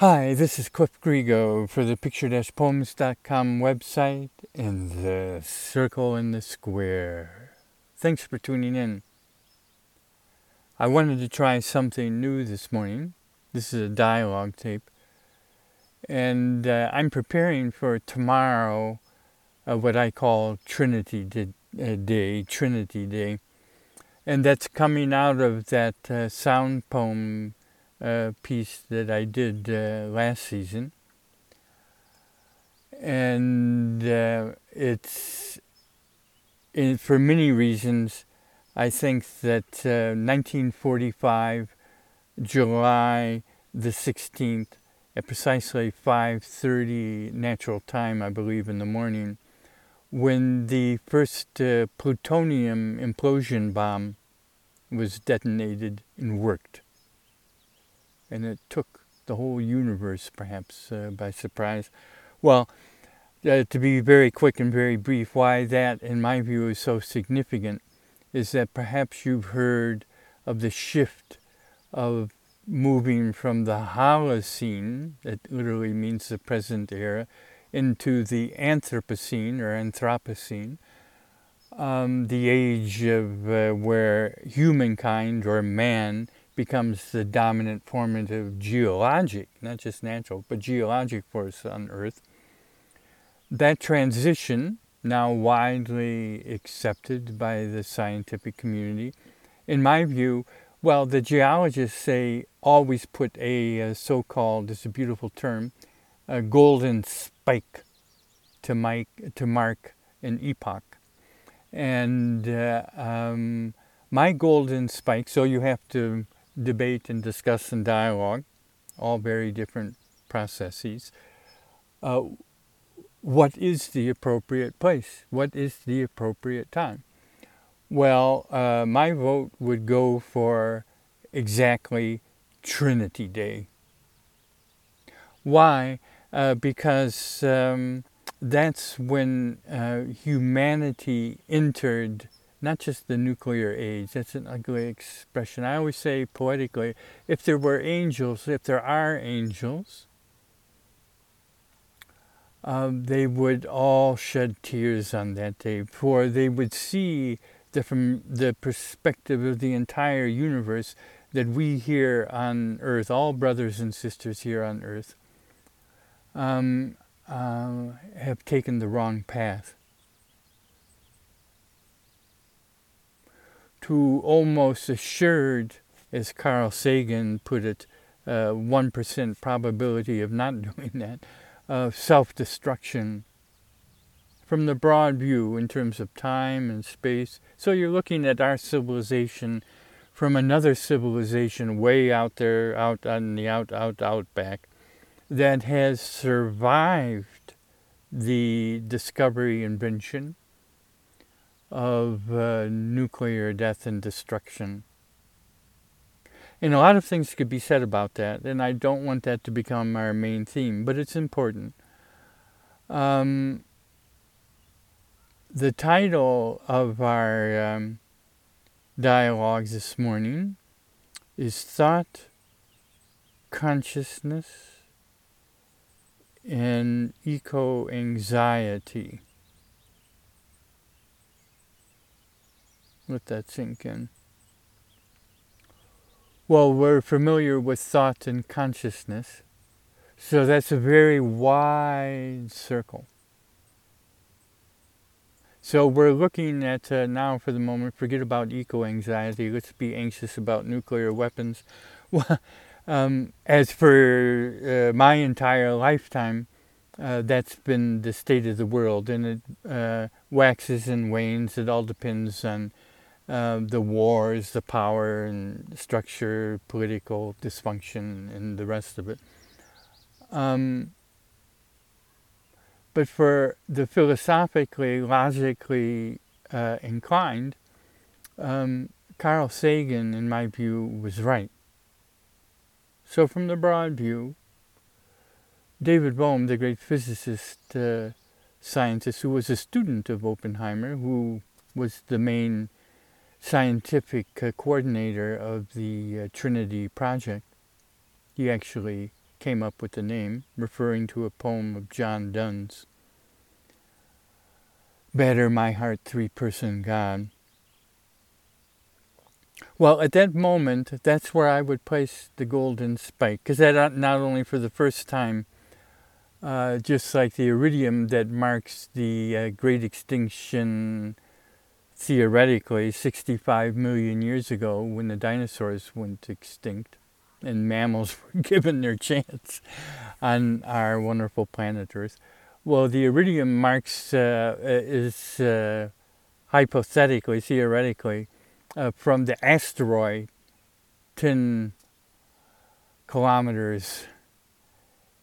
Hi, this is Cliff Griego for the picture-poems.com website and the circle in the square. Thanks for tuning in. I wanted to try something new this morning. This is a dialogue tape. And uh, I'm preparing for tomorrow uh, what I call Trinity uh, Day, Trinity Day. And that's coming out of that uh, sound poem uh, piece that I did uh, last season. And uh, it's, in, for many reasons, I think that 1945, uh, July the 16th, at precisely 5.30 natural time, I believe, in the morning, when the first uh, plutonium implosion bomb was detonated and worked and it took the whole universe perhaps uh, by surprise. Well, uh, to be very quick and very brief, why that, in my view, is so significant is that perhaps you've heard of the shift of moving from the Holocene, that literally means the present era, into the Anthropocene or Anthropocene, um, the age of uh, where humankind or man becomes the dominant formative geologic, not just natural, but geologic force on Earth. That transition, now widely accepted by the scientific community, in my view, well, the geologists say always put a, a so-called, it's a beautiful term, a golden spike to, make, to mark an epoch. And uh, um, my golden spike, so you have to debate and discuss and dialogue, all very different processes. Uh, what is the appropriate place? What is the appropriate time? Well, uh, my vote would go for exactly Trinity Day. Why? Uh, because um, that's when uh, humanity entered not just the nuclear age. That's an ugly expression. I always say poetically, if there were angels, if there are angels, um, they would all shed tears on that day, for they would see from the perspective of the entire universe that we here on earth, all brothers and sisters here on earth, um, uh, have taken the wrong path. To almost assured, as Carl Sagan put it, uh, 1% probability of not doing that, of self-destruction from the broad view in terms of time and space. So you're looking at our civilization from another civilization way out there, out on the out, out, outback, that has survived the discovery, invention, of uh, nuclear death and destruction. And a lot of things could be said about that, and I don't want that to become our main theme, but it's important. Um, the title of our um, this morning is Thought, Consciousness, and Eco Anxiety. Let that sink in. Well, we're familiar with thought and consciousness, so that's a very wide circle. So we're looking at uh, now for the moment, forget about eco-anxiety, let's be anxious about nuclear weapons. Um, as for uh, my entire lifetime, uh, that's been the state of the world, and it uh, waxes and wanes. It all depends on uh, the wars, the power and structure, political dysfunction, and the rest of it. Um, but for the philosophically, logically uh, inclined, um, Carl Sagan, in my view, was right. So, from the broad view, David Bohm, the great physicist, uh, scientist who was a student of Oppenheimer, who was the main scientific uh, coordinator of the uh, Trinity project. He actually came up with the name, referring to a poem of John Donne's. Better my heart, three person God. Well, at that moment, that's where I would place the golden spike, because that not only for the first time, uh, just like the iridium that marks the uh, great extinction theoretically 65 million years ago when the dinosaurs went extinct and mammals were given their chance on our wonderful planet Earth. Well, the iridium marks uh, is uh, hypothetically, theoretically, uh, from the asteroid 10 kilometers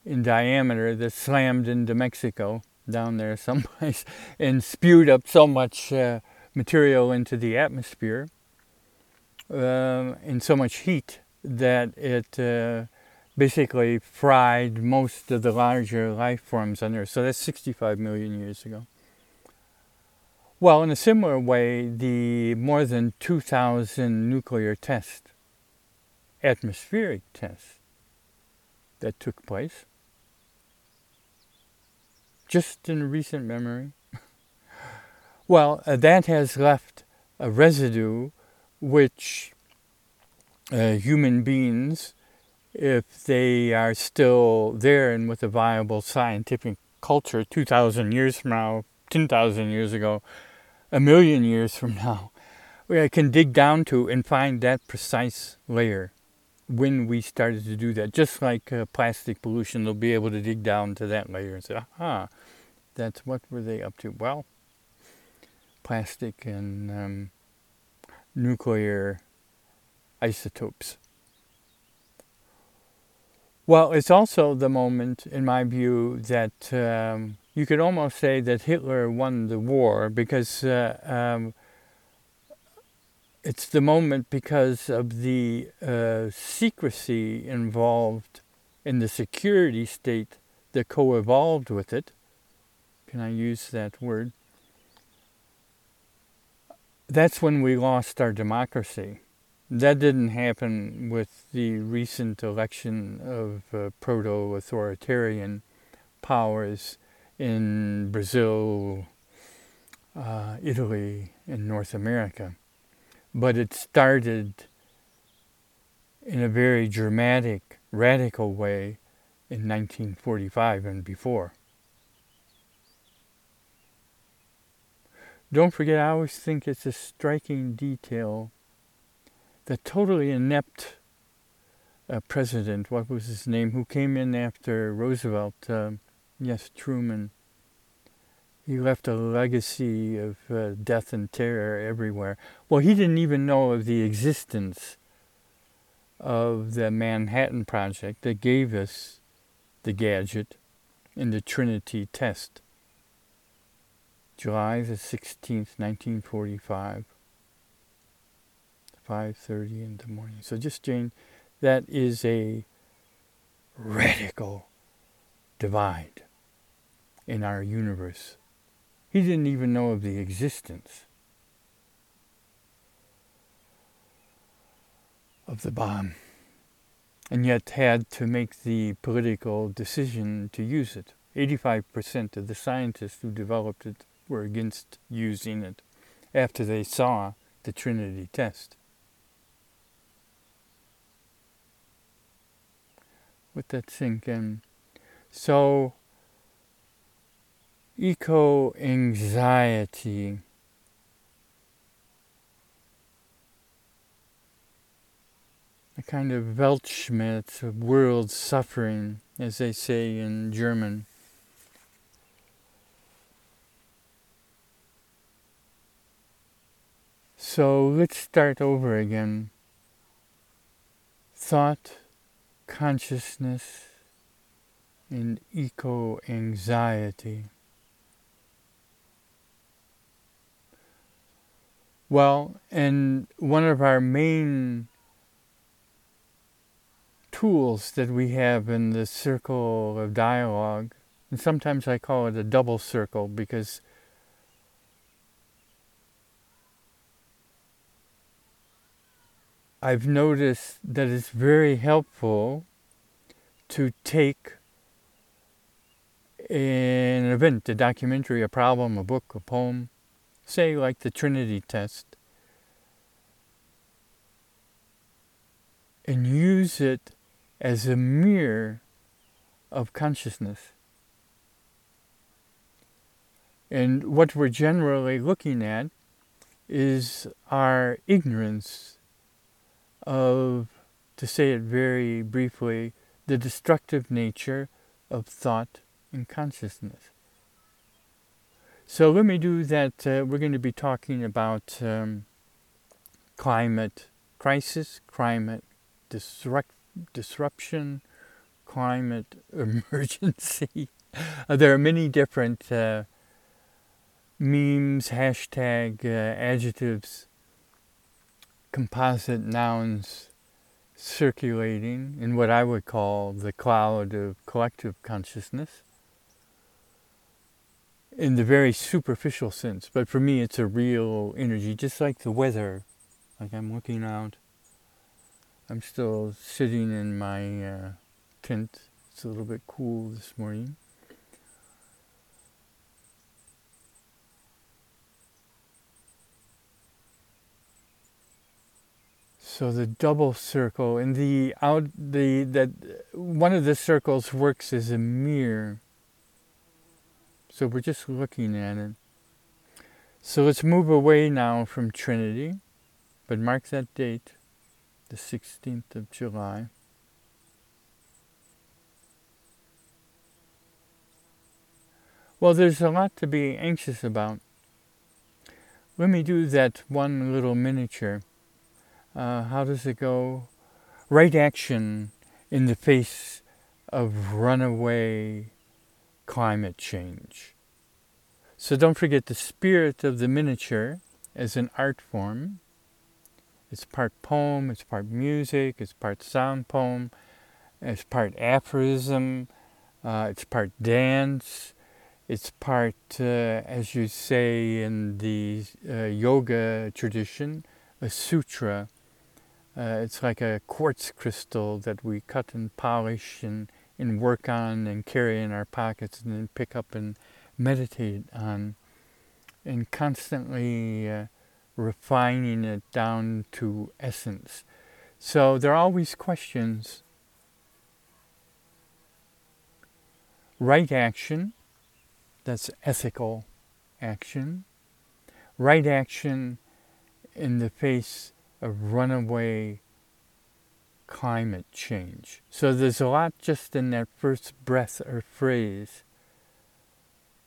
in diameter that slammed into Mexico down there someplace and spewed up so much uh, material into the atmosphere uh, and so much heat that it uh, basically fried most of the larger life forms on Earth. So that's 65 million years ago. Well, in a similar way, the more than 2,000 nuclear tests, atmospheric tests, that took place, just in recent memory, well, uh, that has left a residue which uh, human beings, if they are still there and with a viable scientific culture 2,000 years from now, 10,000 years ago, a million years from now, we can dig down to and find that precise layer when we started to do that. Just like uh, plastic pollution, they'll be able to dig down to that layer and say, aha, that's what were they up to? Well, plastic and um, nuclear isotopes. Well, it's also the moment, in my view, that um, you could almost say that Hitler won the war because uh, um, it's the moment because of the uh, secrecy involved in the security state that co evolved with it. Can I use that word? That's when we lost our democracy that didn't happen with the recent election of uh, proto authoritarian powers in Brazil, uh, Italy, and North America. But it started in a very dramatic, radical way in 1945 and before. Don't forget, I always think it's a striking detail the totally inept uh, president, what was his name, who came in after Roosevelt, uh, yes, Truman, he left a legacy of uh, death and terror everywhere. Well, he didn't even know of the existence of the Manhattan Project that gave us the gadget in the Trinity test. July the 16th, 1945. 5.30 in the morning. So just Jane, that is a radical divide in our universe. He didn't even know of the existence of the bomb, and yet had to make the political decision to use it. 85% of the scientists who developed it were against using it after they saw the Trinity test. Let that sink in. So, eco anxiety. A kind of Weltschmerz of world suffering, as they say in German. So let's start over again. Thought consciousness and eco anxiety. Well, and one of our main tools that we have in the circle of dialogue, and sometimes I call it a double circle because I've noticed that it's very helpful to take an event, a documentary, a problem, a book, a poem, say like the Trinity test, and use it as a mirror of consciousness. And what we're generally looking at is our ignorance of, to say it very briefly, the destructive nature of thought and consciousness. So let me do that. Uh, we're going to be talking about um, climate crisis, climate disrupt, disruption, climate emergency. there are many different uh, memes, hashtag, uh, adjectives, composite nouns circulating in what I would call the cloud of collective consciousness in the very superficial sense. But for me, it's a real energy, just like the weather. Like I'm looking out. I'm still sitting in my uh, tent. It's a little bit cool this morning. So the double circle and the out the that one of the circles works as a mirror. So we're just looking at it. So let's move away now from Trinity, but mark that date, the 16th of July. Well, there's a lot to be anxious about. Let me do that one little miniature uh, how does it go? Right action in the face of runaway climate change. So don't forget the spirit of the miniature as an art form. It's part poem, it's part music, it's part sound poem, it's part aphorism, uh, it's part dance, it's part, uh, as you say in the uh, yoga tradition, a sutra uh, it's like a quartz crystal that we cut and polish and, and work on and carry in our pockets and then pick up and meditate on and constantly uh, refining it down to essence. So there are always questions. Right action, that's ethical action. Right action in the face of runaway climate change. So there's a lot just in that first breath or phrase.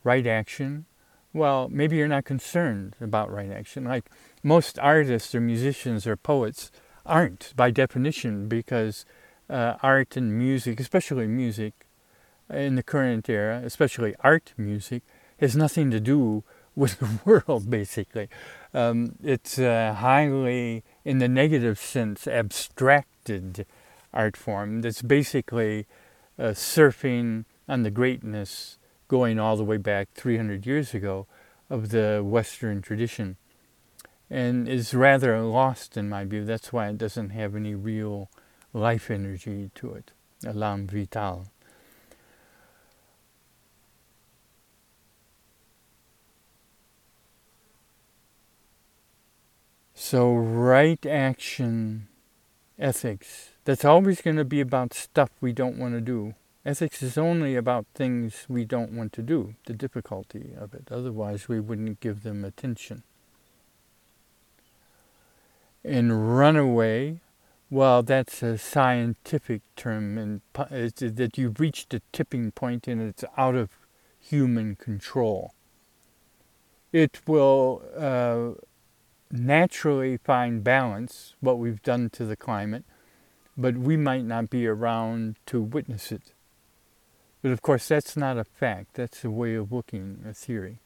Right action. Well, maybe you're not concerned about right action. Like most artists or musicians or poets aren't by definition because uh, art and music, especially music in the current era, especially art music, has nothing to do with the world basically. Um, it's uh, highly in the negative sense, abstracted art form that's basically uh, surfing on the greatness going all the way back 300 years ago of the Western tradition and is rather lost in my view. That's why it doesn't have any real life energy to it, elan vital. So, right action ethics, that's always going to be about stuff we don't want to do. Ethics is only about things we don't want to do, the difficulty of it. Otherwise, we wouldn't give them attention. And runaway, well, that's a scientific term, and that you've reached a tipping point and it's out of human control. It will uh, naturally find balance, what we've done to the climate, but we might not be around to witness it. But of course, that's not a fact, that's a way of looking, a theory.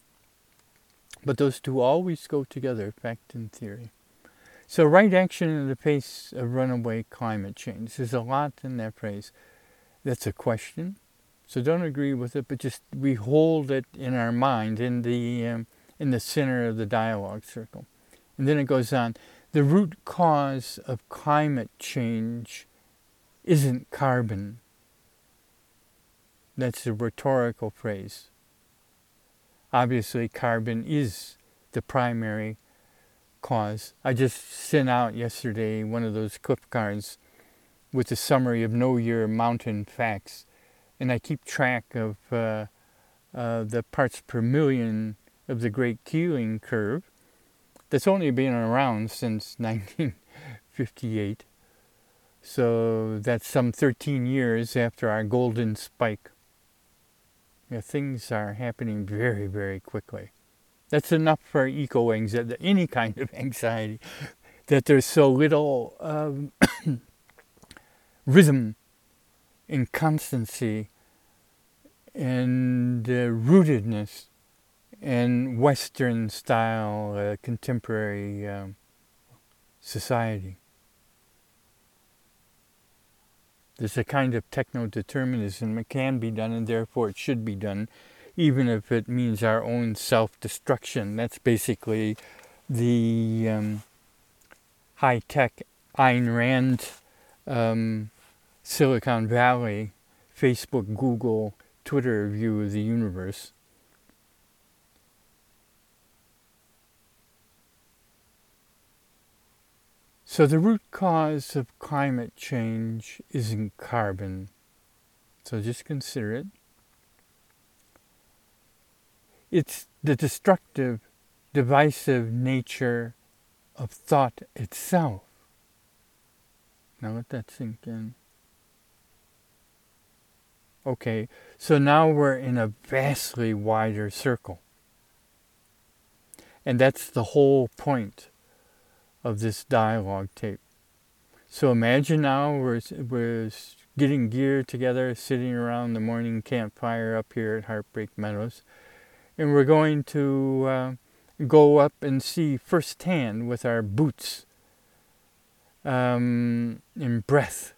But those two always go together, fact and theory. So, right action in the face of runaway climate change. There's a lot in that phrase. That's a question. So don't agree with it, but just we hold it in our mind in the um, in the center of the dialogue circle. And then it goes on the root cause of climate change isn't carbon, That's a rhetorical phrase. Obviously, carbon is the primary cause. I just sent out yesterday one of those clip cards with a summary of Know Your Mountain facts, and I keep track of uh, uh, the parts per million of the Great Keeling Curve that's only been around since 1958. So that's some 13 years after our golden spike. Yeah, things are happening very, very quickly. That's enough for eco anxiety, any kind of anxiety, that there's so little um, rhythm and constancy and uh, rootedness in Western style uh, contemporary um, society. There's a kind of techno determinism. It can be done, and therefore it should be done, even if it means our own self destruction. That's basically the um, high tech Ayn Rand, um, Silicon Valley, Facebook, Google, Twitter view of the universe. So the root cause of climate change isn't carbon. So just consider it. It's the destructive, divisive nature of thought itself. Now let that sink in. Okay, so now we're in a vastly wider circle. And that's the whole point of this dialogue tape. So imagine now we're, we're getting gear together, sitting around the morning campfire up here at Heartbreak Meadows, and we're going to uh, go up and see firsthand with our boots um, in breath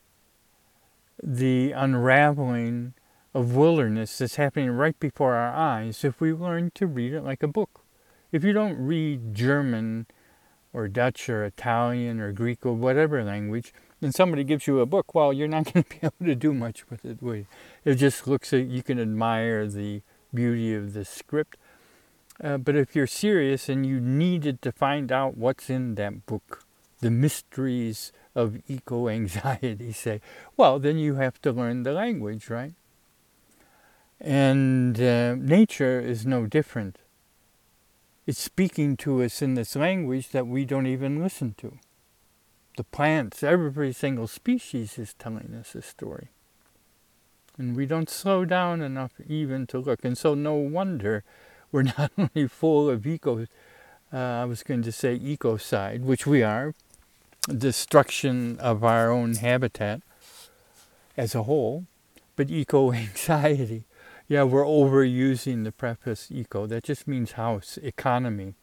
the unraveling of wilderness that's happening right before our eyes if we learn to read it like a book. If you don't read German or Dutch or Italian or Greek or whatever language, and somebody gives you a book, well, you're not going to be able to do much with it. It just looks at, you can admire the beauty of the script. Uh, but if you're serious and you needed to find out what's in that book, the mysteries of eco anxiety, say, well, then you have to learn the language, right? And uh, nature is no different. It's speaking to us in this language that we don't even listen to. The plants, every single species is telling us a story. And we don't slow down enough even to look. And so, no wonder we're not only full of eco, uh, I was going to say ecocide, which we are, destruction of our own habitat as a whole, but eco anxiety. Yeah, we're overusing the preface eco. That just means house, economy.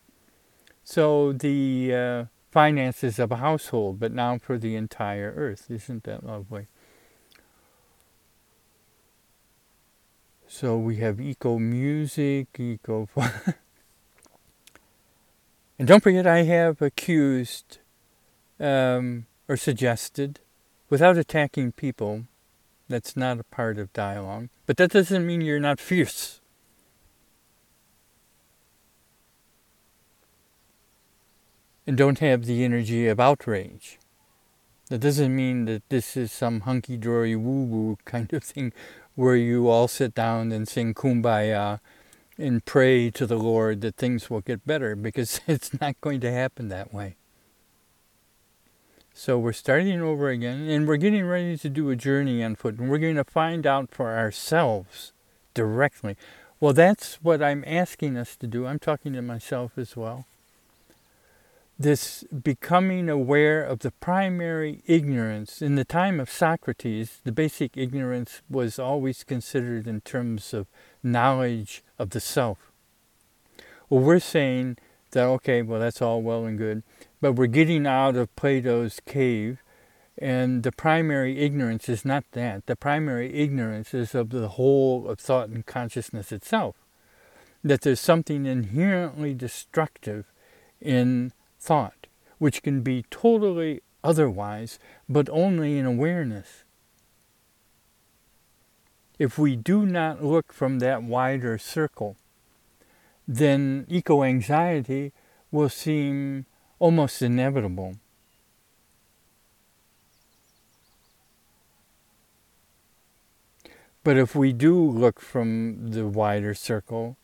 So the uh, finances of a household, but now for the entire earth. Isn't that lovely? So we have eco music, eco. and don't forget, I have accused um, or suggested, without attacking people, that's not a part of dialogue. But that doesn't mean you're not fierce. And don't have the energy of outrage. That doesn't mean that this is some hunky dory woo woo kind of thing where you all sit down and sing kumbaya and pray to the Lord that things will get better because it's not going to happen that way. So we're starting over again and we're getting ready to do a journey on foot and we're going to find out for ourselves directly. Well, that's what I'm asking us to do. I'm talking to myself as well. This becoming aware of the primary ignorance. In the time of Socrates, the basic ignorance was always considered in terms of knowledge of the self. Well, we're saying that, okay, well, that's all well and good but we're getting out of Plato's cave, and the primary ignorance is not that. The primary ignorance is of the whole of thought and consciousness itself. That there's something inherently destructive in thought, which can be totally otherwise, but only in awareness. if we do not look from that wider circle, then eco anxiety will seem almost inevitable. But if we do look from the wider circle,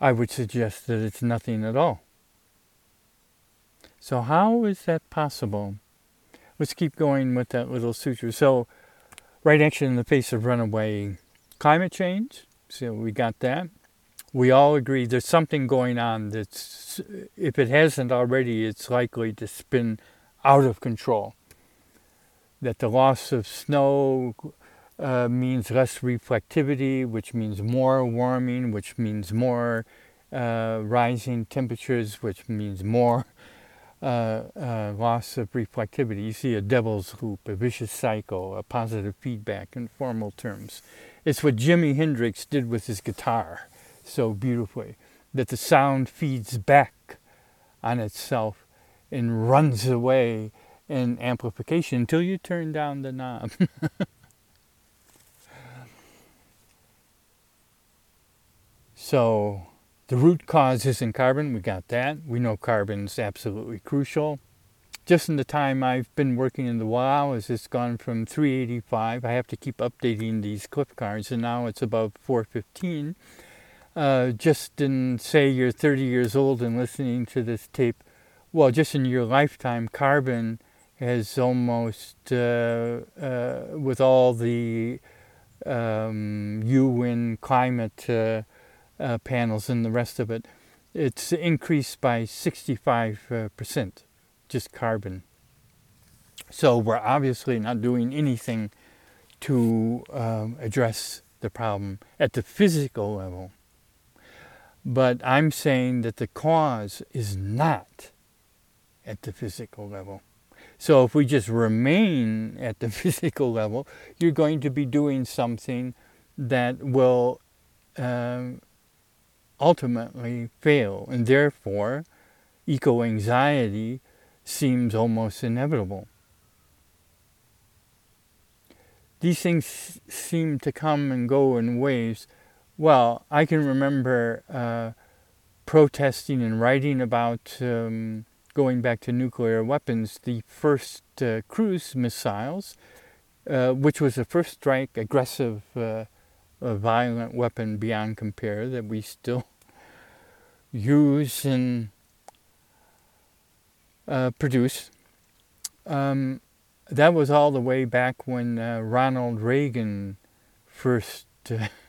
I would suggest that it's nothing at all. So, how is that possible? Let's keep going with that little sutra. So, right action in the face of runaway climate change. So, we got that. We all agree there's something going on that's, if it hasn't already, it's likely to spin out of control that the loss of snow uh, means less reflectivity, which means more warming, which means more uh, rising temperatures, which means more uh, uh loss of reflectivity. You see a devil's loop, a vicious cycle, a positive feedback in formal terms. It's what Jimi Hendrix did with his guitar so beautifully, that the sound feeds back on itself and runs away in amplification until you turn down the knob. so the root cause isn't carbon, we got that. We know carbon's absolutely crucial. Just in the time I've been working in the WOW, it's gone from 385, I have to keep updating these clip cards, and now it's above 415. Uh, just in, say, you're 30 years old and listening to this tape, well, just in your lifetime, carbon has almost, uh, uh, with all the um, UN climate uh, uh, panels and the rest of it, it's increased by 65%, uh, just carbon. So we're obviously not doing anything to um, address the problem at the physical level. But I'm saying that the cause is not at the physical level. So if we just remain at the physical level, you're going to be doing something that will um, ultimately fail. And therefore, eco anxiety seems almost inevitable. These things seem to come and go in waves. Well, I can remember uh, protesting and writing about um, going back to nuclear weapons, the first uh, cruise missiles, uh, which was a first strike, aggressive, uh, violent weapon beyond compare that we still use and uh, produce. Um, that was all the way back when uh, Ronald Reagan first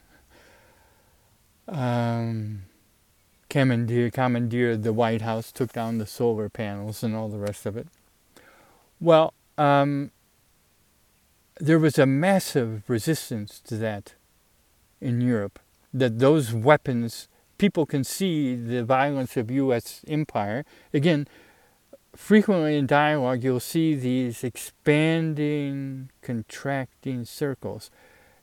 um, commandeer, commandeered the White House, took down the solar panels and all the rest of it. Well, um, there was a massive resistance to that in Europe, that those weapons, people can see the violence of U.S. empire. Again, frequently in dialogue, you'll see these expanding, contracting circles.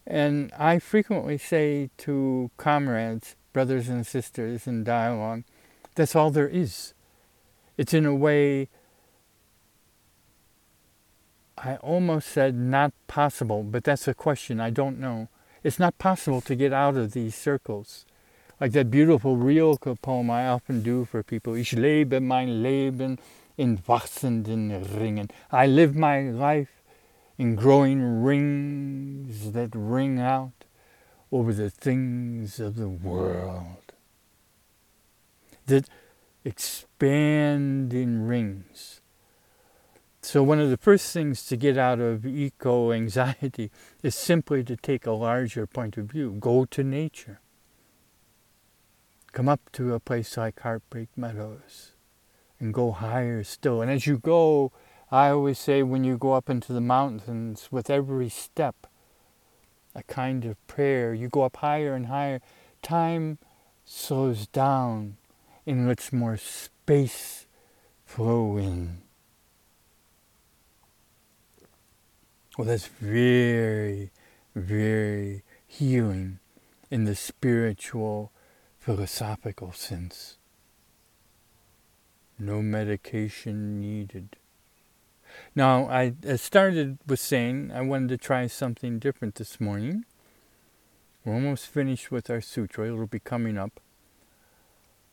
And I frequently say to comrades, brothers and sisters in dialogue. That's all there is. It's in a way, I almost said not possible, but that's a question. I don't know. It's not possible to get out of these circles. Like that beautiful Rilke poem I often do for people. Ich lebe mein Leben in wachsenden Ringen. I live my life in growing rings that ring out over the things of the world that expand in rings. So, one of the first things to get out of eco anxiety is simply to take a larger point of view. Go to nature. Come up to a place like Heartbreak Meadows and go higher still. And as you go, I always say when you go up into the mountains, with every step, a kind of prayer. You go up higher and higher. Time slows down and lets more space flow in. Well, that's very, very healing in the spiritual, philosophical sense. No medication needed. Now, I started with saying I wanted to try something different this morning. We're almost finished with our sutra. It'll be coming up,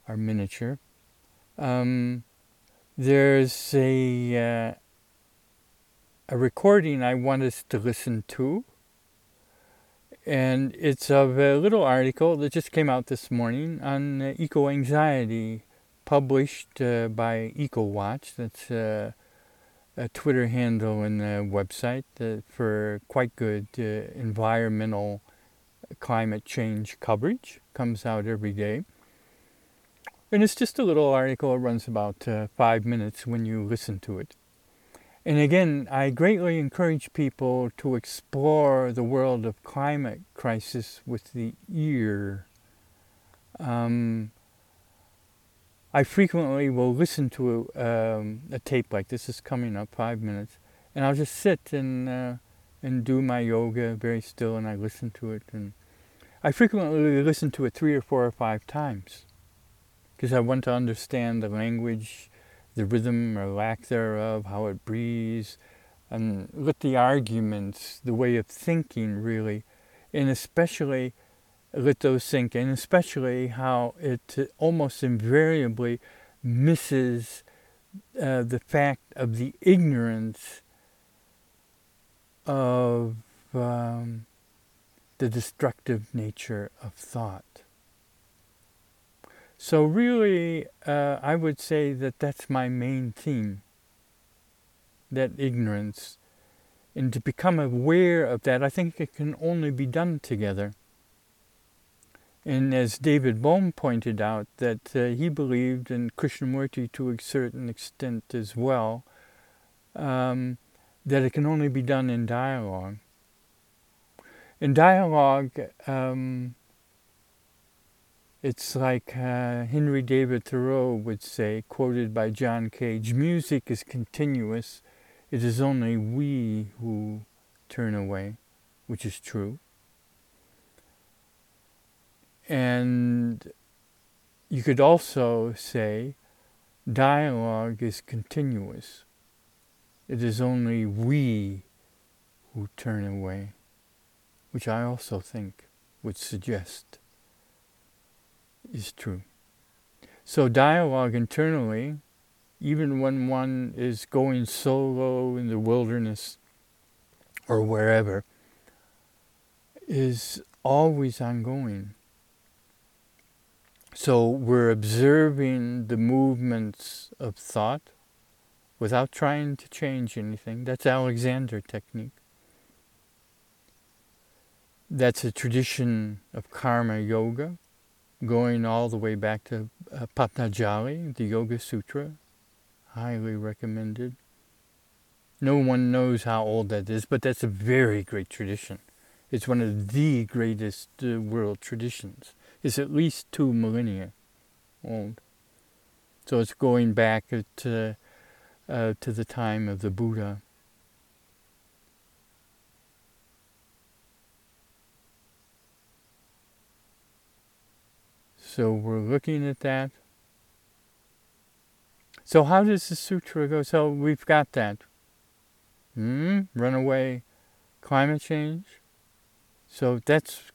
our miniature. Um, there's a uh, a recording I want us to listen to, and it's of a little article that just came out this morning on uh, eco anxiety, published uh, by EcoWatch. That's uh, a Twitter handle and a website uh, for quite good uh, environmental climate change coverage. Comes out every day. And it's just a little article. It runs about uh, five minutes when you listen to it. And again, I greatly encourage people to explore the world of climate crisis with the ear. Um, I frequently will listen to a, um, a, tape like this. is coming up five minutes, and I'll just sit and uh, and do my yoga very still, and I listen to it. And I frequently listen to it three or four or five times because I want to understand the language the rhythm or lack thereof, how it breathes, and let the arguments, the way of thinking really, and especially let those sink in, especially how it almost invariably misses uh, the fact of the ignorance of um, the destructive nature of thought. So really, uh, I would say that that's my main theme, that ignorance. And to become aware of that, I think it can only be done together. And as David Bohm pointed out, that uh, he believed, in Krishnamurti to a certain extent as well, um, that it can only be done in dialogue. In dialogue, um, it's like uh, Henry David Thoreau would say, quoted by John Cage music is continuous, it is only we who turn away, which is true. And you could also say dialogue is continuous. It is only we who turn away, which I also think would suggest is true. So, dialogue internally, even when one is going solo in the wilderness or wherever, is always ongoing. So, we're observing the movements of thought without trying to change anything. That's Alexander technique. That's a tradition of karma yoga going all the way back to uh, Patanjali, the Yoga Sutra, highly recommended. No one knows how old that is, but that's a very great tradition. It's one of the greatest uh, world traditions. It's at least two millennia old. So it's going back to, uh, to the time of the Buddha. So we're looking at that. So how does the sutra go? So we've got that. Hmm? Runaway climate change. So that's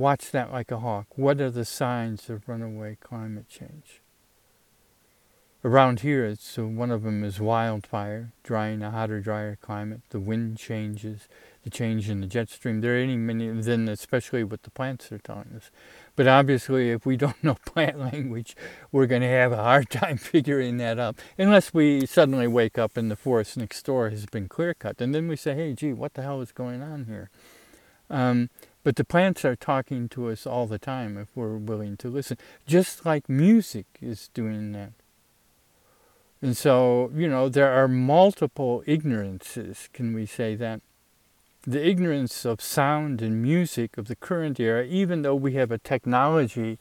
watch that like a hawk. What are the signs of runaway climate change? Around here, it's uh, one of them is wildfire, drying a hotter, drier climate. The wind changes, the change in the jet stream. There are any many, then especially what the plants are telling us. But obviously, if we don't know plant language, we're going to have a hard time figuring that out. Unless we suddenly wake up and the forest next door has been clear cut. And then we say, hey, gee, what the hell is going on here? Um, but the plants are talking to us all the time if we're willing to listen, just like music is doing that. And so, you know, there are multiple ignorances, can we say that? the ignorance of sound and music of the current era, even though we have a technology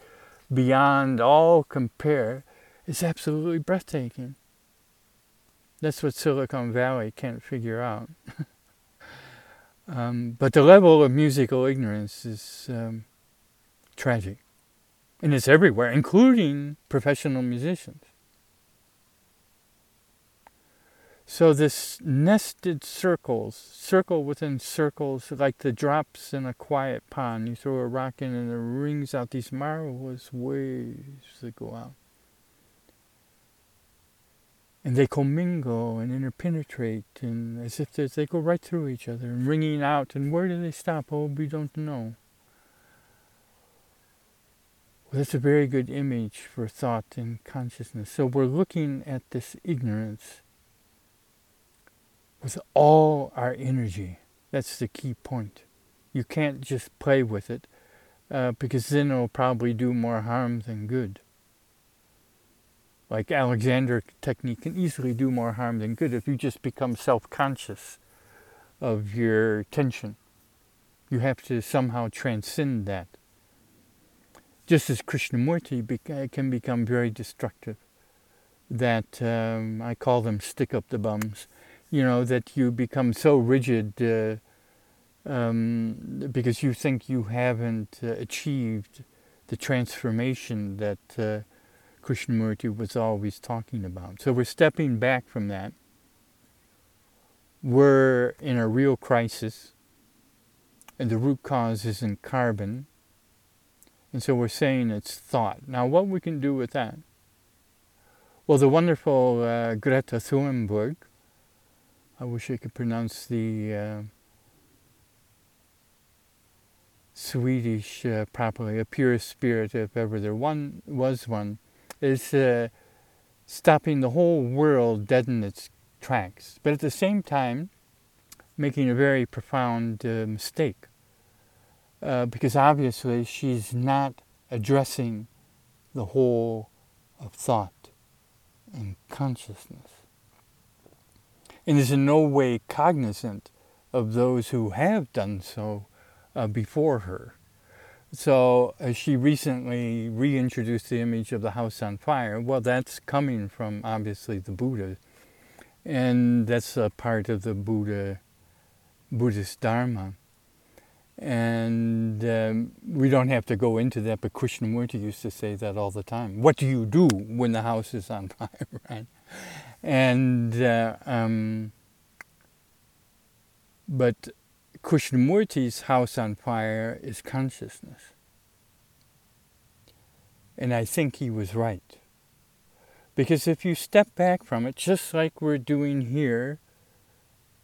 beyond all compare, is absolutely breathtaking. That's what Silicon Valley can't figure out. um, but the level of musical ignorance is um, tragic. And it's everywhere, including professional musicians. So this nested circles, circle within circles, like the drops in a quiet pond. You throw a rock in and it rings out these marvelous waves that go out. And they commingle and interpenetrate, and as if they go right through each other, and ringing out. And where do they stop? Oh, we don't know. Well, that's a very good image for thought and consciousness. So we're looking at this ignorance with all our energy. That's the key point. You can't just play with it uh, because then it'll probably do more harm than good. Like Alexander technique can easily do more harm than good if you just become self-conscious of your tension. You have to somehow transcend that. Just as Krishnamurti can become very destructive. That um, I call them stick up the bums you know, that you become so rigid uh, um, because you think you haven't uh, achieved the transformation that uh, Krishnamurti was always talking about. So we're stepping back from that. We're in a real crisis, and the root cause isn't carbon. And so we're saying it's thought. Now, what we can do with that? Well, the wonderful uh, Greta Thunberg I wish I could pronounce the uh, Swedish uh, properly. A pure spirit, if ever there one was one, is uh, stopping the whole world dead in its tracks, but at the same time making a very profound uh, mistake. Uh, because obviously she's not addressing the whole of thought and consciousness and is in no way cognizant of those who have done so uh, before her. So uh, she recently reintroduced the image of the house on fire. Well, that's coming from obviously the Buddha, and that's a part of the Buddha Buddhist Dharma. And um, we don't have to go into that, but Krishnamurti used to say that all the time. What do you do when the house is on fire, right? And uh, um, but Krishnamurti's house on fire is consciousness. And I think he was right. Because if you step back from it, just like we're doing here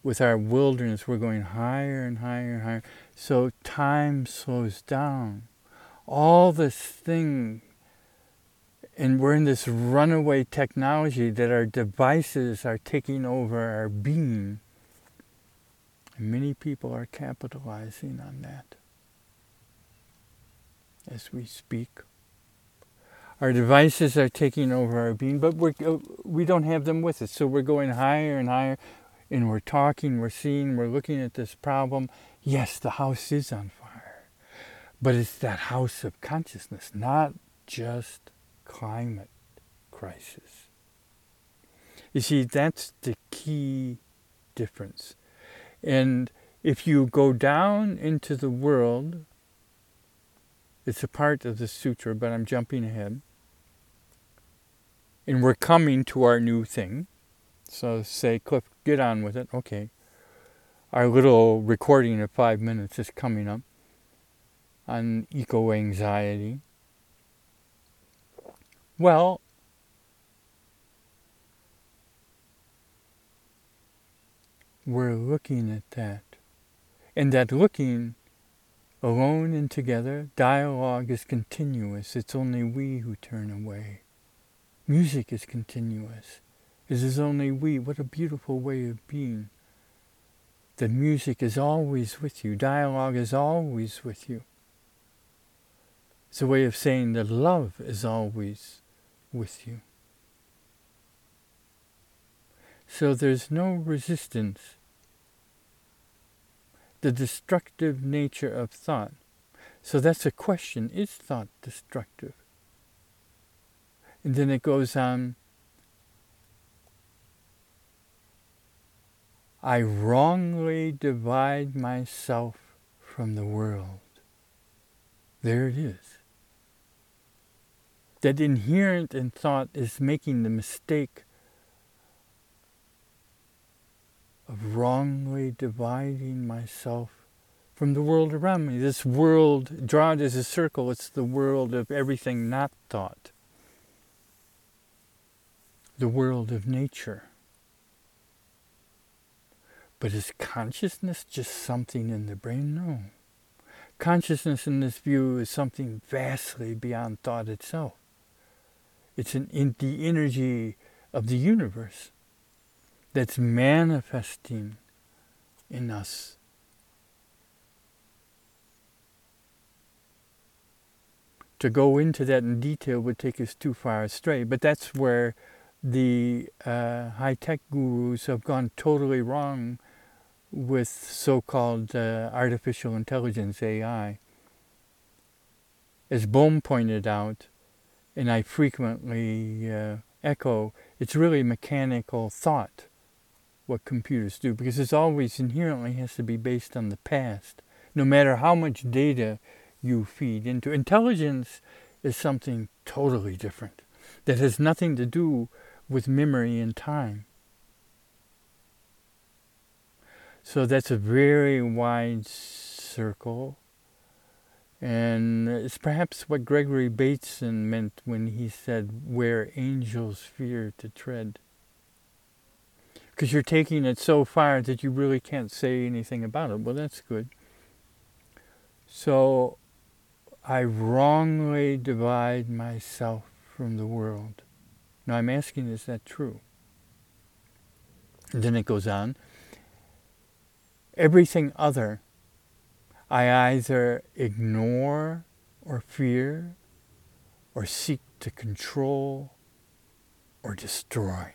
with our wilderness, we're going higher and higher and higher. So time slows down. All this thing and we're in this runaway technology that our devices are taking over our being. And many people are capitalizing on that as we speak. Our devices are taking over our being, but we're, uh, we don't have them with us. So we're going higher and higher, and we're talking, we're seeing, we're looking at this problem. Yes, the house is on fire, but it's that house of consciousness, not just climate crisis. You see, that's the key difference. And if you go down into the world, it's a part of the sutra, but I'm jumping ahead. And we're coming to our new thing. So say, Cliff, get on with it. Okay. Our little recording of five minutes is coming up on eco anxiety. Well, we're looking at that. And that looking alone and together, dialogue is continuous. It's only we who turn away. Music is continuous. It is only we. What a beautiful way of being. The music is always with you. Dialogue is always with you. It's a way of saying that love is always with you. So there's no resistance. The destructive nature of thought. So that's a question is thought destructive? And then it goes on I wrongly divide myself from the world. There it is that inherent in thought is making the mistake of wrongly dividing myself from the world around me. This world, draw it as a circle, it's the world of everything not thought, the world of nature. But is consciousness just something in the brain? No. Consciousness in this view is something vastly beyond thought itself. It's an, in the energy of the universe that's manifesting in us. To go into that in detail would take us too far astray, but that's where the uh, high tech gurus have gone totally wrong with so called uh, artificial intelligence, AI. As Bohm pointed out, and I frequently uh, echo, it's really mechanical thought what computers do because it's always inherently has to be based on the past, no matter how much data you feed into. Intelligence is something totally different that has nothing to do with memory and time. So that's a very wide circle. And it's perhaps what Gregory Bateson meant when he said, where angels fear to tread. Because you're taking it so far that you really can't say anything about it. Well, that's good. So I wrongly divide myself from the world. Now I'm asking, is that true? And then it goes on everything other, I either ignore or fear or seek to control or destroy.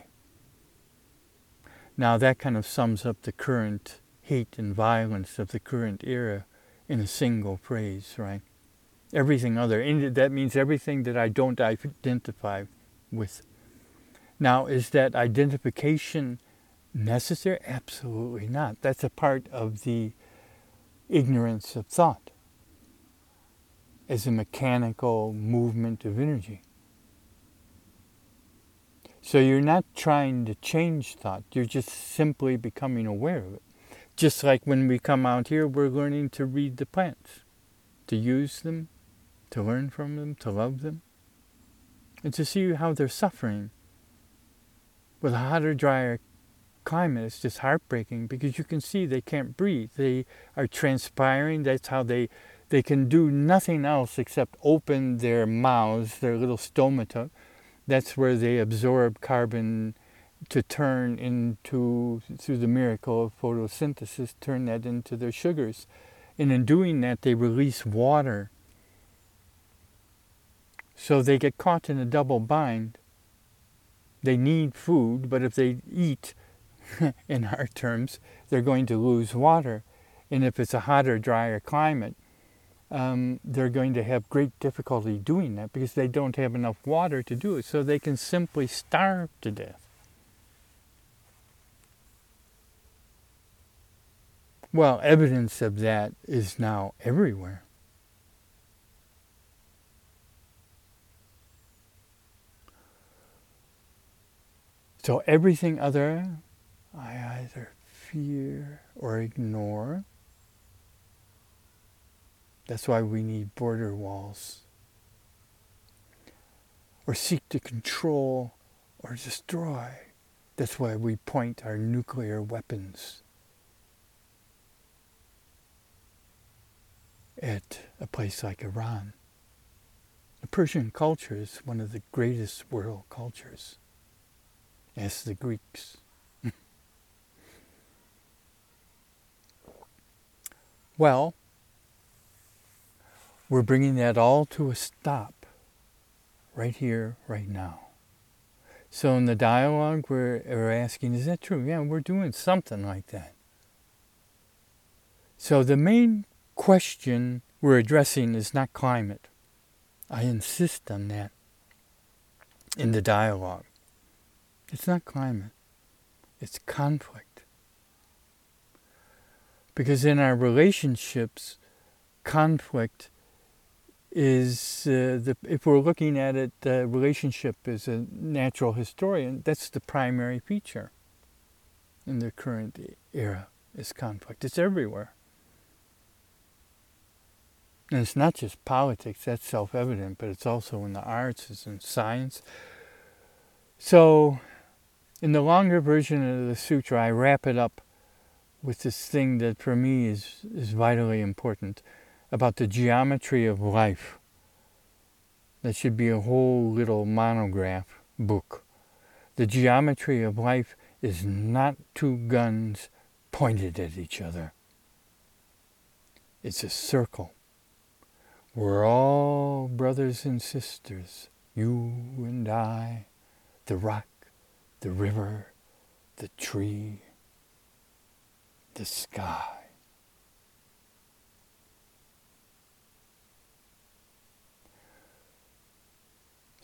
Now that kind of sums up the current hate and violence of the current era in a single phrase, right? Everything other. And that means everything that I don't identify with. Now, is that identification necessary? Absolutely not. That's a part of the ignorance of thought as a mechanical movement of energy. So you're not trying to change thought, you're just simply becoming aware of it. Just like when we come out here, we're learning to read the plants, to use them, to learn from them, to love them, and to see how they're suffering with a hotter, drier climate it's just heartbreaking because you can see they can't breathe. They are transpiring. That's how they they can do nothing else except open their mouths, their little stomata. That's where they absorb carbon to turn into through the miracle of photosynthesis, turn that into their sugars. And in doing that they release water. So they get caught in a double bind. They need food, but if they eat, in our terms, they're going to lose water. And if it's a hotter, drier climate, um, they're going to have great difficulty doing that because they don't have enough water to do it. So they can simply starve to death. Well, evidence of that is now everywhere. So everything other I either fear or ignore. That's why we need border walls. Or seek to control or destroy. That's why we point our nuclear weapons at a place like Iran. The Persian culture is one of the greatest world cultures. as the Greeks. Well, we're bringing that all to a stop right here, right now. So in the dialogue, we're, we're asking, is that true? Yeah, we're doing something like that. So the main question we're addressing is not climate. I insist on that in the dialogue. It's not climate, it's conflict. Because in our relationships, conflict is uh, the if we're looking at it, uh, relationship as a natural historian, that's the primary feature. in the current era is conflict. It's everywhere. And it's not just politics, that's self evident, but it's also in the arts, it's in science. So, in the longer version of the sutra, I wrap it up with this thing that for me is, is vitally important about the geometry of life. That should be a whole little monograph book. The geometry of life is not two guns pointed at each other. It's a circle. We're all brothers and sisters, you and I, the rock, the river, the tree, the sky.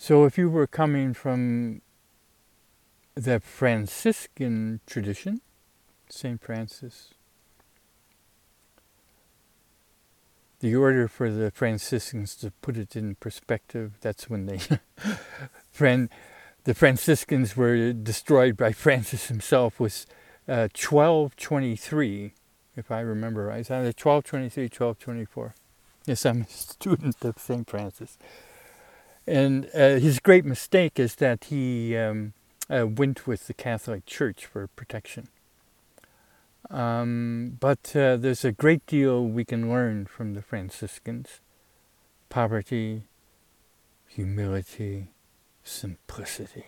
So if you were coming from the Franciscan tradition, St. Francis, the order for the Franciscans to put it in perspective, that's when they, Fran, the Franciscans were destroyed by Francis himself, was uh, 1223, if I remember right. It's either 1223, 1224. Yes, I'm a student of St. Francis. And uh, his great mistake is that he um, uh, went with the Catholic Church for protection. Um, but uh, there's a great deal we can learn from the Franciscans poverty, humility, simplicity.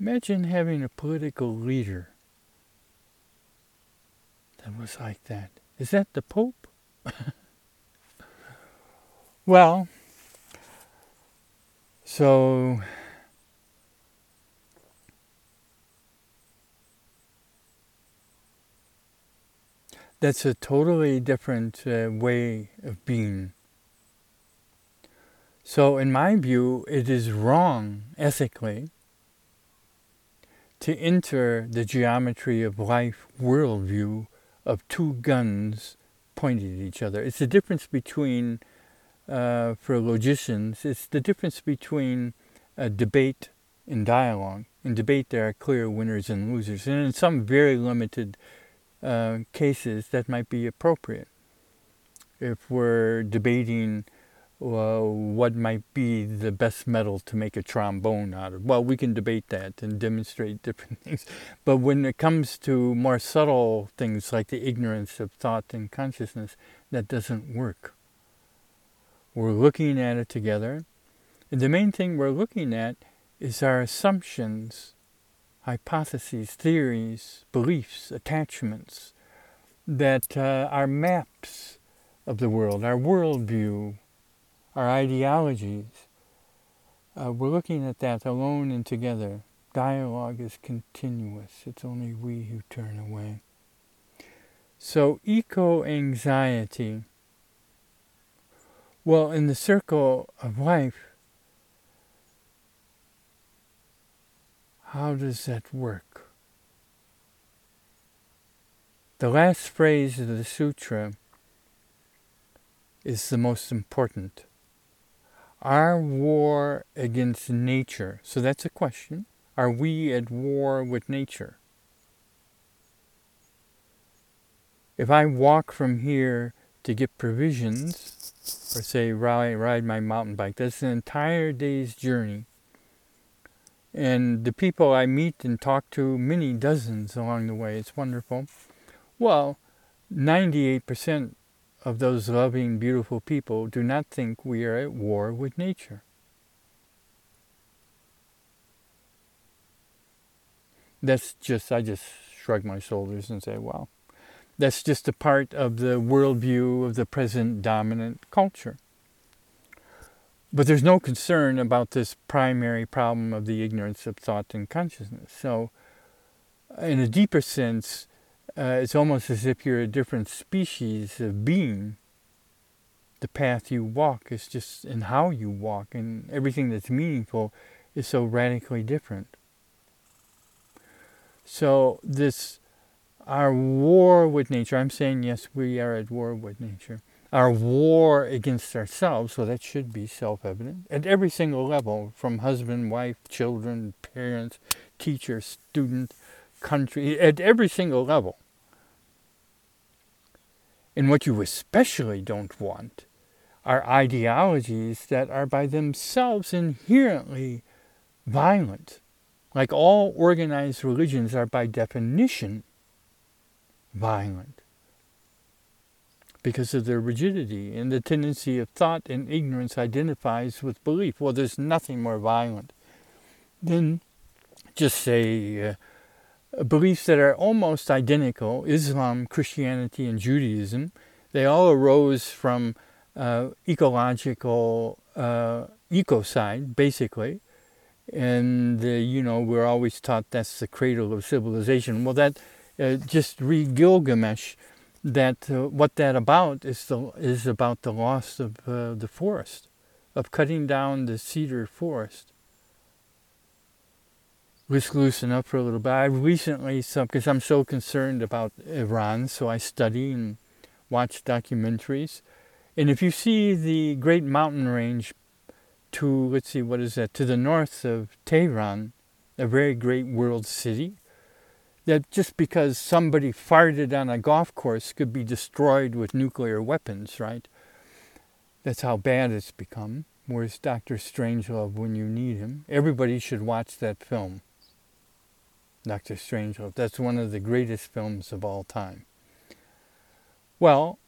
Imagine having a political leader that was like that. Is that the Pope? well, so that's a totally different uh, way of being. So, in my view, it is wrong ethically to enter the geometry of life worldview of two guns pointed at each other. It's the difference between, uh, for logicians, it's the difference between a debate and dialogue. In debate, there are clear winners and losers, and in some very limited uh, cases that might be appropriate. If we're debating uh, what might be the best metal to make a trombone out of, well, we can debate that and demonstrate different things. But when it comes to more subtle things like the ignorance of thought and consciousness, that doesn't work. We're looking at it together. And the main thing we're looking at is our assumptions hypotheses, theories, beliefs, attachments that uh, are maps of the world, our worldview, our ideologies. Uh, we're looking at that alone and together. Dialogue is continuous. It's only we who turn away. So, eco anxiety. Well, in the circle of life, How does that work? The last phrase of the sutra is the most important. Our war against nature. So that's a question. Are we at war with nature? If I walk from here to get provisions, or say ride, ride my mountain bike, that's an entire day's journey. And the people I meet and talk to, many dozens along the way, it's wonderful. Well, 98% of those loving, beautiful people do not think we are at war with nature. That's just, I just shrug my shoulders and say, well, that's just a part of the worldview of the present dominant culture. But there's no concern about this primary problem of the ignorance of thought and consciousness. So, in a deeper sense, uh, it's almost as if you're a different species of being. The path you walk is just, and how you walk, and everything that's meaningful is so radically different. So, this, our war with nature, I'm saying, yes, we are at war with nature our war against ourselves, so that should be self evident, at every single level from husband, wife, children, parents, teacher, student, country, at every single level. And what you especially don't want are ideologies that are by themselves inherently violent. Like all organized religions are by definition violent because of their rigidity and the tendency of thought and ignorance identifies with belief. Well, there's nothing more violent than just say uh, beliefs that are almost identical Islam, Christianity, and Judaism. They all arose from uh, ecological uh, ecocide, basically. And, uh, you know, we're always taught that's the cradle of civilization. Well, that uh, just read Gilgamesh that uh, what that about is the is about the loss of uh, the forest, of cutting down the cedar forest. Let's loosen up for a little bit. I recently, because I'm so concerned about Iran, so I study and watch documentaries. And if you see the great mountain range to, let's see, what is that, to the north of Tehran, a very great world city, that just because somebody farted on a golf course could be destroyed with nuclear weapons, right? That's how bad it's become. Where's Dr. Strangelove when you need him? Everybody should watch that film. Dr. Strangelove. That's one of the greatest films of all time. Well,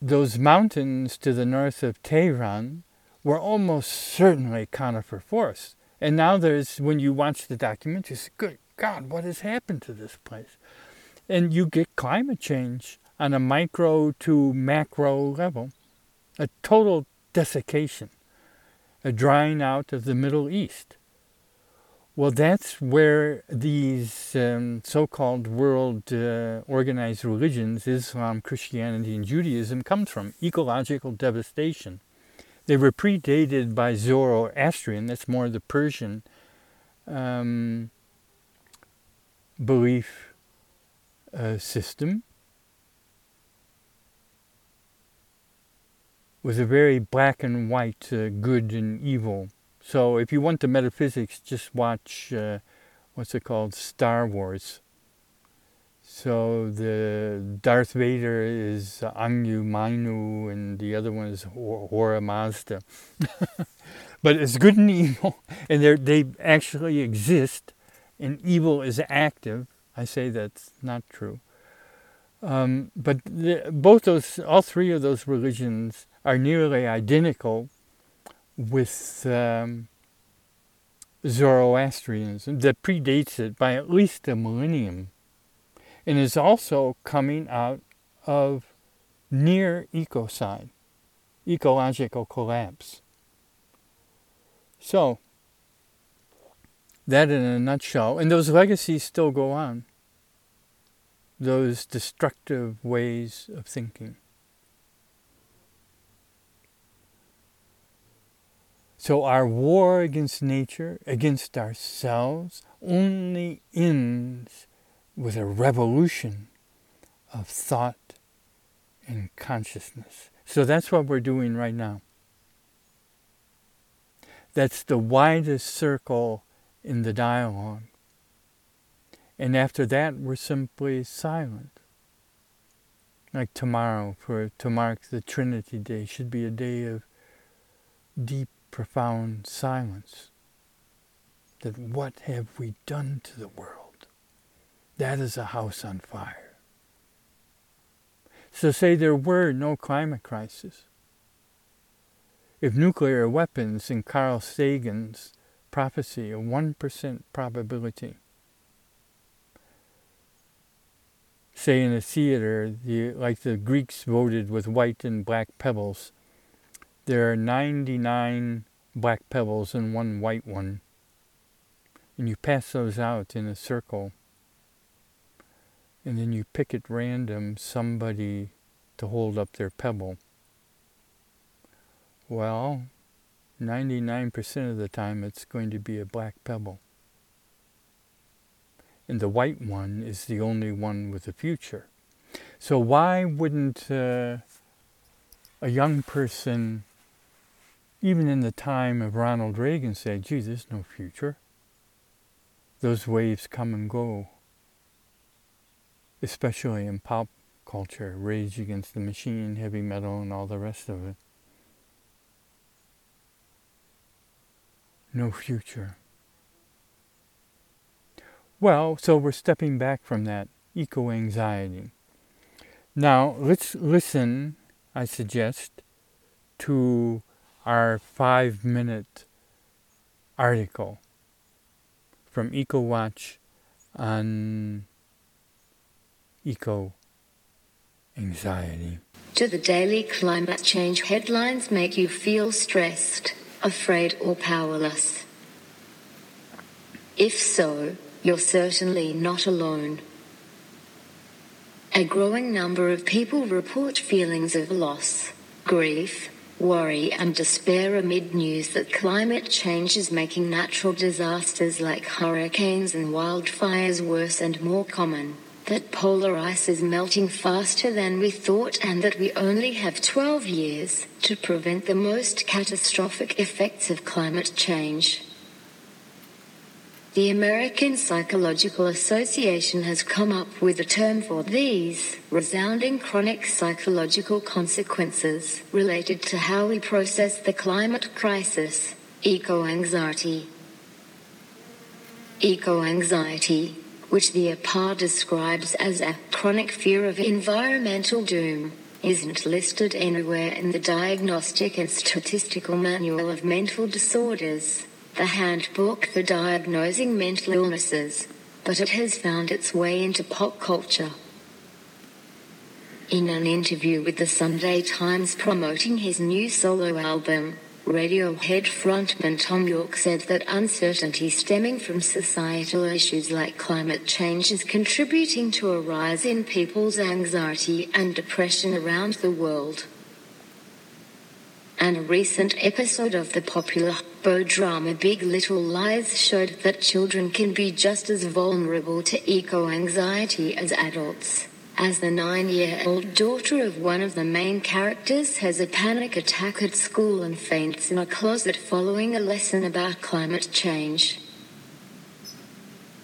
those mountains to the north of Tehran were almost certainly conifer forests. And now there's, when you watch the documentary, good God, what has happened to this place? And you get climate change on a micro to macro level, a total desiccation, a drying out of the Middle East. Well, that's where these um, so called world uh, organized religions, Islam, Christianity, and Judaism, comes from ecological devastation. They were predated by Zoroastrian, that's more the Persian um, belief uh, system was a very black and white, uh, good and evil. So if you want the metaphysics, just watch uh, what's it called, Star Wars. So the Darth Vader is Anu Mainu, and the other one is Ahura Mazda. but it's good and evil, and they actually exist and evil is active. I say that's not true. Um, but the, both those, all three of those religions are nearly identical with um, Zoroastrianism that predates it by at least a millennium and is also coming out of near ecocide, ecological collapse. So, that in a nutshell. And those legacies still go on. Those destructive ways of thinking. So our war against nature, against ourselves, only ends with a revolution of thought and consciousness. So that's what we're doing right now. That's the widest circle in the dialogue. And after that, we're simply silent. Like tomorrow, for to mark the Trinity Day, should be a day of deep, profound silence. That what have we done to the world? That is a house on fire. So say there were no climate crisis. If nuclear weapons and Carl Sagan's prophecy, a 1% probability. Say in a theater, the, like the Greeks voted with white and black pebbles, there are 99 black pebbles and one white one. And you pass those out in a circle. And then you pick at random somebody to hold up their pebble. Well, 99% of the time it's going to be a black pebble. And the white one is the only one with a future. So why wouldn't uh, a young person, even in the time of Ronald Reagan, say, gee, there's no future. Those waves come and go. especially in pop culture, Rage Against the Machine, heavy metal, and all the rest of it. No future. Well, so we're stepping back from that eco anxiety. Now, let's listen, I suggest, to our five minute article from EcoWatch on eco anxiety. Do the daily climate change headlines make you feel stressed, afraid, or powerless? If so, you're certainly not alone. A growing number of people report feelings of loss, grief, worry, and despair amid news that climate change is making natural disasters like hurricanes and wildfires worse and more common that polar ice is melting faster than we thought and that we only have 12 years to prevent the most catastrophic effects of climate change. The American Psychological Association has come up with a term for these resounding chronic psychological consequences related to how we process the climate crisis eco anxiety. Eco anxiety which the APA describes as a chronic fear of environmental doom, isn't listed anywhere in the Diagnostic and Statistical Manual of Mental Disorders, the handbook for diagnosing mental illnesses, but it has found its way into pop culture. In an interview with the Sunday Times promoting his new solo album, Radiohead frontman Thom Yorke said that uncertainty stemming from societal issues like climate change is contributing to a rise in people's anxiety and depression around the world. And a recent episode of the popular Bo drama Big Little Lies showed that children can be just as vulnerable to eco anxiety as adults as the nine year old daughter of one of the main characters has a panic attack at school and faints in a closet following a lesson about climate change.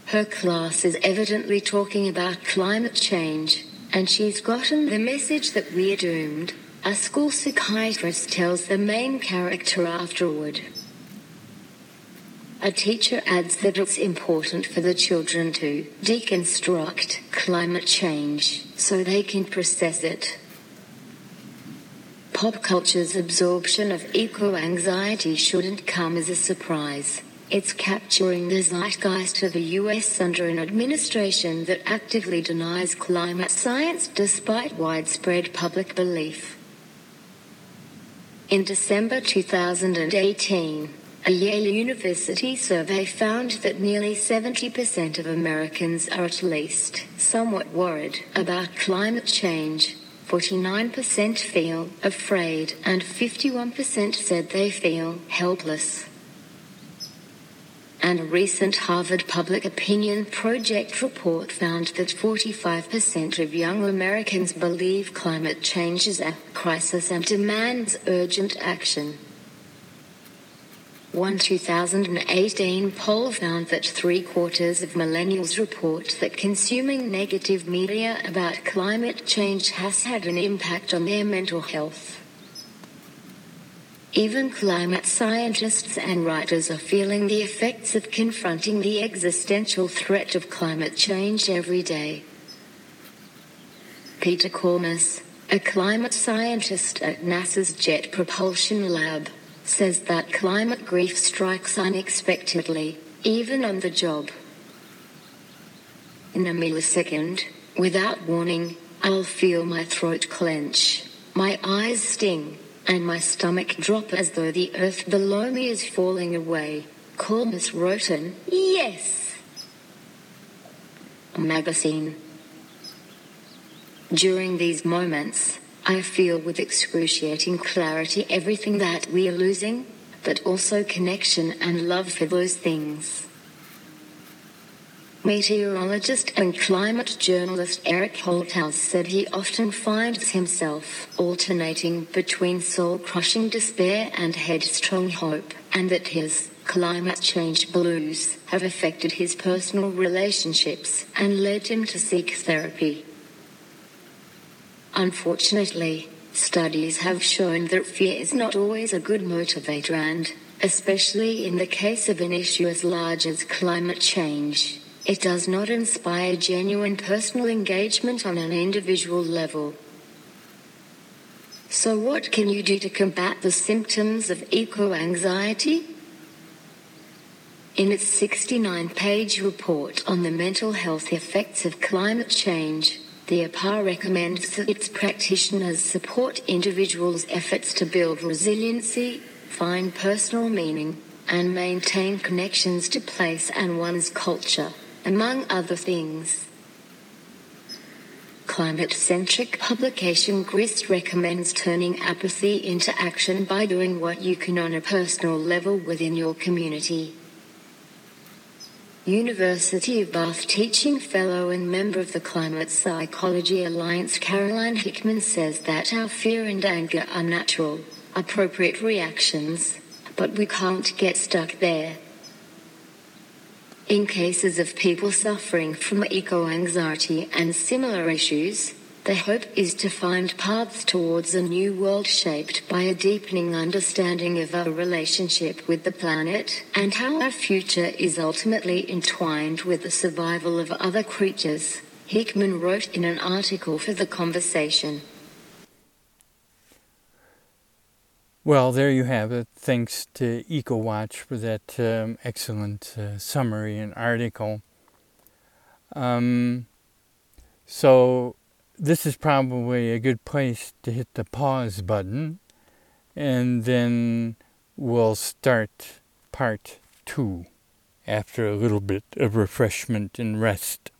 Her class is evidently talking about climate change, and she's gotten the message that we're doomed, a school psychiatrist tells the main character afterward. A teacher adds that it's important for the children to deconstruct climate change so they can process it. Pop culture's absorption of eco anxiety shouldn't come as a surprise. It's capturing the zeitgeist of a US under an administration that actively denies climate science despite widespread public belief. In December 2018, a Yale University survey found that nearly 70% of Americans are at least somewhat worried about climate change. 49% feel afraid, and 51% said they feel helpless. And a recent Harvard Public Opinion Project report found that 45% of young Americans believe climate change is a crisis and demands urgent action. One 2018 poll found that three quarters of millennials report that consuming negative media about climate change has had an impact on their mental health. Even climate scientists and writers are feeling the effects of confronting the existential threat of climate change every day. Peter Kalmus, a climate scientist at NASA's Jet Propulsion Lab, says that climate grief strikes unexpectedly, even on the job. In a millisecond, without warning, I'll feel my throat clench, my eyes sting, and my stomach drop as though the earth below me is falling away. Kalmus Roten. Yes! A magazine. During these moments, I feel with excruciating clarity everything that we are losing, but also connection and love for those things. Meteorologist and climate journalist Eric Holthaus said he often finds himself alternating between soul crushing despair and headstrong hope, and that his climate change blues have affected his personal relationships and led him to seek therapy. Unfortunately, studies have shown that fear is not always a good motivator and, especially in the case of an issue as large as climate change, it does not inspire genuine personal engagement on an individual level. So, what can you do to combat the symptoms of eco anxiety? In its 69 page report on the mental health effects of climate change, the APA recommends that its practitioners support individuals' efforts to build resiliency, find personal meaning, and maintain connections to place and one's culture, among other things. Climate centric publication GRIST recommends turning apathy into action by doing what you can on a personal level within your community. University of Bath teaching fellow and member of the Climate Psychology Alliance Caroline Hickman says that our fear and anger are natural, appropriate reactions, but we can't get stuck there. In cases of people suffering from eco anxiety and similar issues, the hope is to find paths towards a new world shaped by a deepening understanding of our relationship with the planet and how our future is ultimately entwined with the survival of other creatures, Hickman wrote in an article for The Conversation. Well, there you have it. Thanks to EcoWatch for that um, excellent uh, summary and article. Um, so, this is probably a good place to hit the pause button and then we'll start part two after a little bit of refreshment and rest.